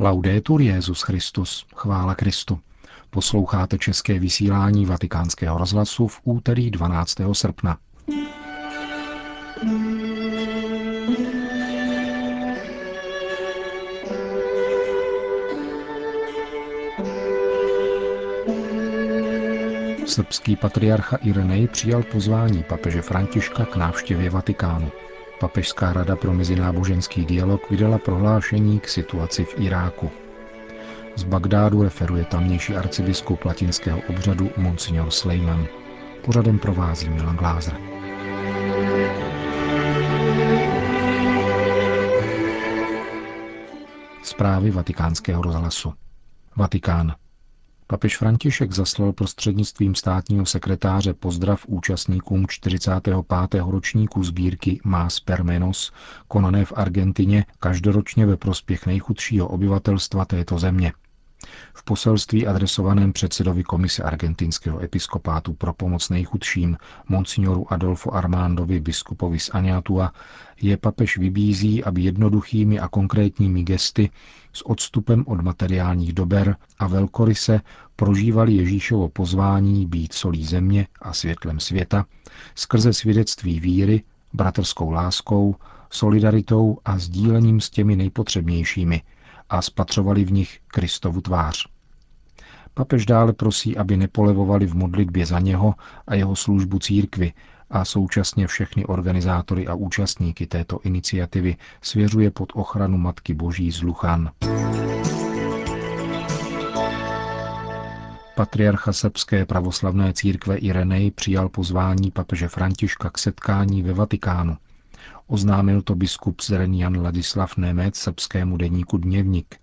Laudetur Jezus Christus, chvála Kristu. Posloucháte české vysílání Vatikánského rozhlasu v úterý 12. srpna. Srbský patriarcha Irenej přijal pozvání papeže Františka k návštěvě Vatikánu. Papežská rada pro mezináboženský dialog vydala prohlášení k situaci v Iráku. Z Bagdádu referuje tamnější arcibiskup latinského obřadu Monsignor Sleiman. Pořadem provází Milan Glázer. Zprávy vatikánského rozhlasu. Vatikán. Papež František zaslal prostřednictvím státního sekretáře pozdrav účastníkům 45. ročníku sbírky Más per Menos, konané v Argentině každoročně ve prospěch nejchudšího obyvatelstva této země. V poselství adresovaném předsedovi komise argentinského episkopátu pro pomoc nejchudším, monsignoru Adolfo Armandovi, biskupovi z Aniatua, je papež vybízí, aby jednoduchými a konkrétními gesty s odstupem od materiálních dober a velkoryse prožívali Ježíšovo pozvání být solí země a světlem světa skrze svědectví víry, bratrskou láskou, solidaritou a sdílením s těmi nejpotřebnějšími a spatřovali v nich Kristovu tvář. Papež dále prosí, aby nepolevovali v modlitbě za něho a jeho službu církvy a současně všechny organizátory a účastníky této iniciativy svěřuje pod ochranu Matky Boží z Luchan. Patriarcha srbské pravoslavné církve Irenej přijal pozvání papeže Františka k setkání ve Vatikánu. Oznámil to biskup Zren Jan Ladislav Nemec srbskému deníku Dněvnik.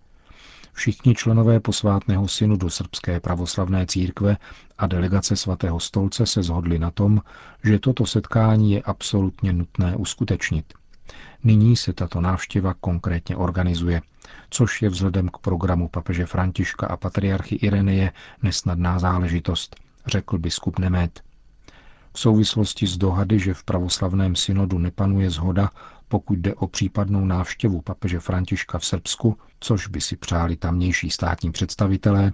Všichni členové posvátného synodu srbské pravoslavné církve a delegace svatého stolce se zhodli na tom, že toto setkání je absolutně nutné uskutečnit. Nyní se tato návštěva konkrétně organizuje, což je vzhledem k programu papeže Františka a patriarchy Ireneje nesnadná záležitost, řekl biskup Nemet. V souvislosti s dohady, že v pravoslavném synodu nepanuje zhoda, pokud jde o případnou návštěvu papeže Františka v Srbsku, což by si přáli tamnější státní představitelé,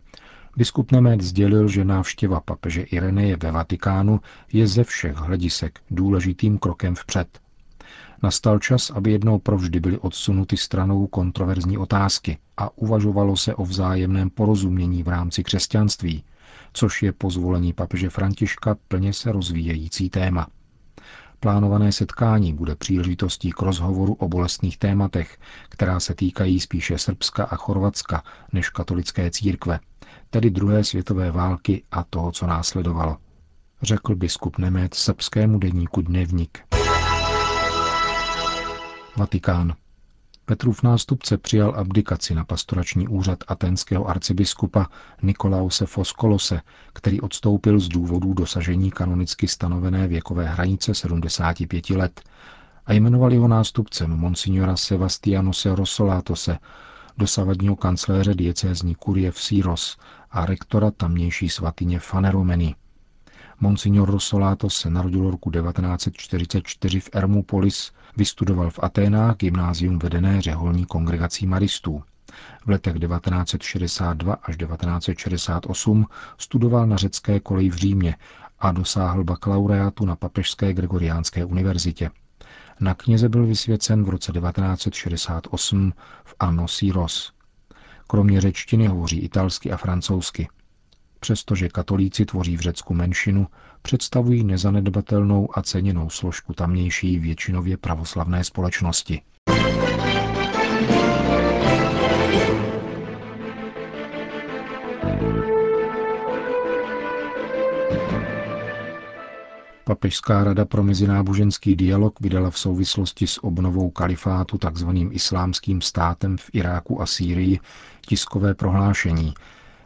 biskup Nemet sdělil, že návštěva papeže Ireneje ve Vatikánu je ze všech hledisek důležitým krokem vpřed. Nastal čas, aby jednou provždy byly odsunuty stranou kontroverzní otázky a uvažovalo se o vzájemném porozumění v rámci křesťanství, což je pozvolení papeže Františka plně se rozvíjející téma. Plánované setkání bude příležitostí k rozhovoru o bolestných tématech, která se týkají spíše Srbska a Chorvatska než katolické církve, tedy druhé světové války a toho, co následovalo, řekl biskup Nemet srbskému deníku Dnevník. Vatikán. Petrův nástupce přijal abdikaci na pastorační úřad atenského arcibiskupa Nikolause Foskolose, který odstoupil z důvodů dosažení kanonicky stanovené věkové hranice 75 let a jmenoval jeho nástupcem monsignora Sebastianose Rossolatose, dosavadního kancléře diecézní kurie v Síros a rektora tamnější svatyně Faneromeny. Monsignor Rossolatos se narodil roku 1944 v Ermupolis, vystudoval v Aténách gymnázium vedené řeholní kongregací maristů. V letech 1962 až 1968 studoval na řecké koleji v Římě a dosáhl bakalaureátu na Papežské gregoriánské univerzitě. Na kněze byl vysvěcen v roce 1968 v Anno Siros. Kromě řečtiny hovoří italsky a francouzsky. Přestože katolíci tvoří v Řecku menšinu, představují nezanedbatelnou a ceněnou složku tamnější většinově pravoslavné společnosti. Papežská rada pro mezináboženský dialog vydala v souvislosti s obnovou kalifátu tzv. islámským státem v Iráku a Sýrii tiskové prohlášení,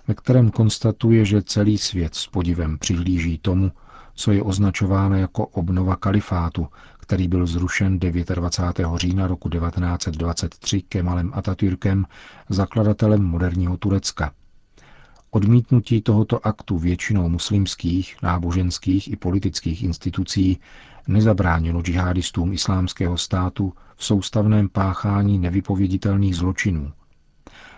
ve kterém konstatuje, že celý svět s podivem přihlíží tomu, co je označováno jako obnova kalifátu, který byl zrušen 29. října roku 1923 Kemalem Atatürkem, zakladatelem moderního Turecka. Odmítnutí tohoto aktu většinou muslimských, náboženských i politických institucí nezabránilo džihadistům islámského státu v soustavném páchání nevypověditelných zločinů –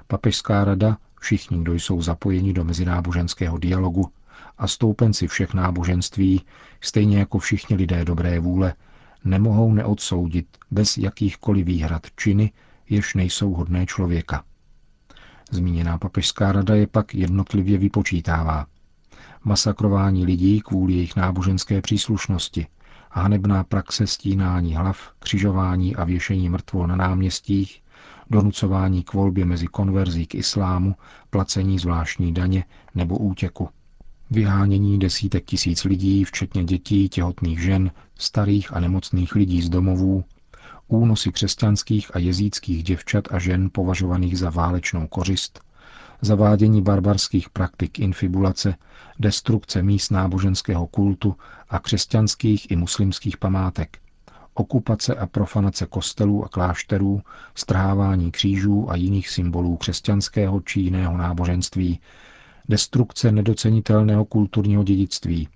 Papežská rada, všichni, kdo jsou zapojeni do mezináboženského dialogu a stoupenci všech náboženství, stejně jako všichni lidé dobré vůle, nemohou neodsoudit bez jakýchkoliv výhrad činy, jež nejsou hodné člověka. Zmíněná papežská rada je pak jednotlivě vypočítává. Masakrování lidí kvůli jejich náboženské příslušnosti, hanebná praxe stínání hlav, křižování a věšení mrtvol na náměstích, donucování k volbě mezi konverzí k islámu, placení zvláštní daně nebo útěku. Vyhánění desítek tisíc lidí, včetně dětí, těhotných žen, starých a nemocných lidí z domovů, únosy křesťanských a jezíckých děvčat a žen považovaných za válečnou kořist, zavádění barbarských praktik infibulace, destrukce míst náboženského kultu a křesťanských i muslimských památek, okupace a profanace kostelů a klášterů, strhávání křížů a jiných symbolů křesťanského či jiného náboženství, destrukce nedocenitelného kulturního dědictví,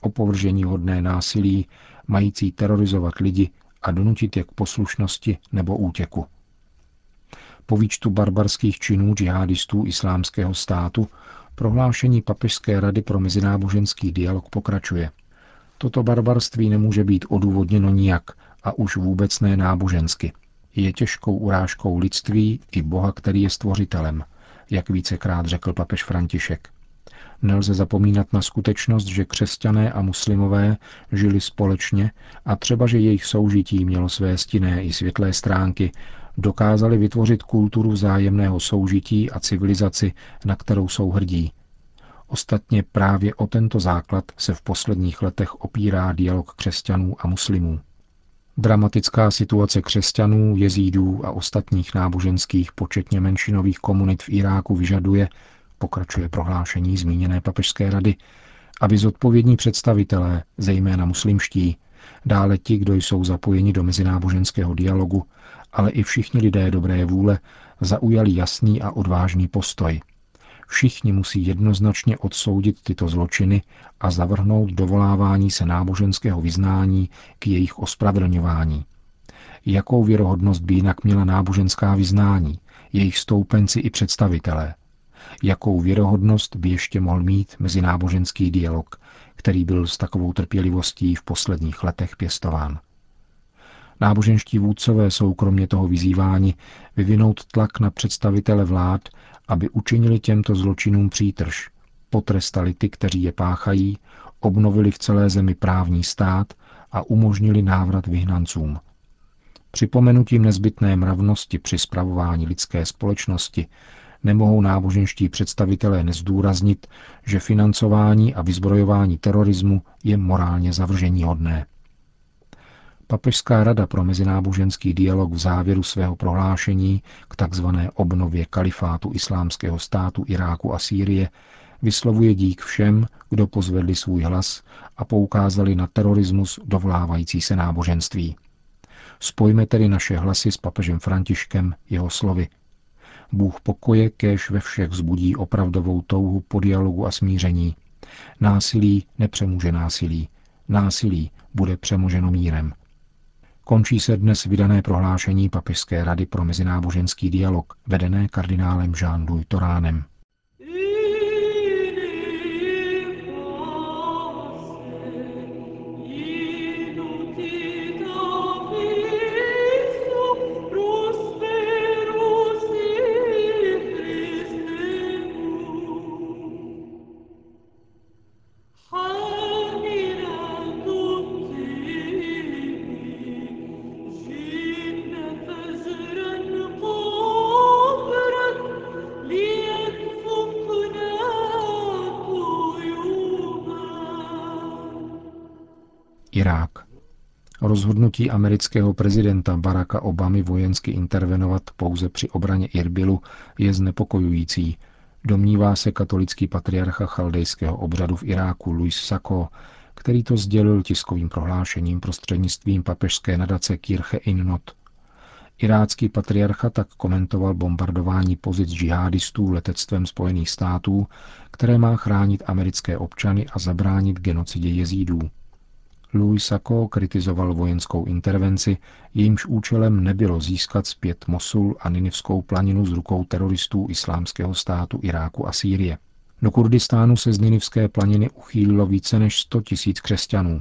opovržení hodné násilí, mající terorizovat lidi a donutit je k poslušnosti nebo útěku. Po výčtu barbarských činů džihadistů islámského státu prohlášení Papežské rady pro mezináboženský dialog pokračuje. Toto barbarství nemůže být odůvodněno nijak a už vůbec ne nábožensky. Je těžkou urážkou lidství i Boha, který je stvořitelem, jak vícekrát řekl papež František. Nelze zapomínat na skutečnost, že křesťané a muslimové žili společně a třeba, že jejich soužití mělo své stinné i světlé stránky, dokázali vytvořit kulturu vzájemného soužití a civilizaci, na kterou jsou hrdí. Ostatně právě o tento základ se v posledních letech opírá dialog křesťanů a muslimů. Dramatická situace křesťanů, jezídů a ostatních náboženských početně menšinových komunit v Iráku vyžaduje, pokračuje prohlášení zmíněné papežské rady, aby zodpovědní představitelé, zejména muslimští, dále ti, kdo jsou zapojeni do mezináboženského dialogu, ale i všichni lidé dobré vůle, zaujali jasný a odvážný postoj. Všichni musí jednoznačně odsoudit tyto zločiny a zavrhnout dovolávání se náboženského vyznání k jejich ospravedlňování. Jakou věrohodnost by jinak měla náboženská vyznání, jejich stoupenci i představitelé? Jakou věrohodnost by ještě mohl mít mezináboženský dialog, který byl s takovou trpělivostí v posledních letech pěstován? Náboženští vůdcové jsou kromě toho vyzýváni vyvinout tlak na představitele vlád, aby učinili těmto zločinům přítrž, potrestali ty, kteří je páchají, obnovili v celé zemi právní stát a umožnili návrat vyhnancům. Připomenutím nezbytné mravnosti při spravování lidské společnosti nemohou náboženští představitelé nezdůraznit, že financování a vyzbrojování terorismu je morálně zavržení hodné. Papežská rada pro mezináboženský dialog v závěru svého prohlášení k tzv. obnově kalifátu islámského státu Iráku a Sýrie vyslovuje dík všem, kdo pozvedli svůj hlas a poukázali na terorismus dovlávající se náboženství. Spojme tedy naše hlasy s papežem Františkem jeho slovy. Bůh pokoje kéž ve všech vzbudí opravdovou touhu po dialogu a smíření. Násilí nepřemůže násilí. Násilí bude přemoženo mírem. Končí se dnes vydané prohlášení Papežské rady pro mezináboženský dialog, vedené kardinálem Jean-Louis Toránem. Rozhodnutí amerického prezidenta Baracka Obamy vojensky intervenovat pouze při obraně Irbilu je znepokojující, domnívá se katolický patriarcha chaldejského obřadu v Iráku Luis Sako, který to sdělil tiskovým prohlášením prostřednictvím papežské nadace Kirche in Not. Irácký patriarcha tak komentoval bombardování pozic džihadistů letectvem Spojených států, které má chránit americké občany a zabránit genocidě jezídů. Louis Sako kritizoval vojenskou intervenci, jejímž účelem nebylo získat zpět Mosul a Ninivskou planinu z rukou teroristů islámského státu Iráku a Sýrie. Do Kurdistánu se z Ninivské planiny uchýlilo více než 100 tisíc křesťanů,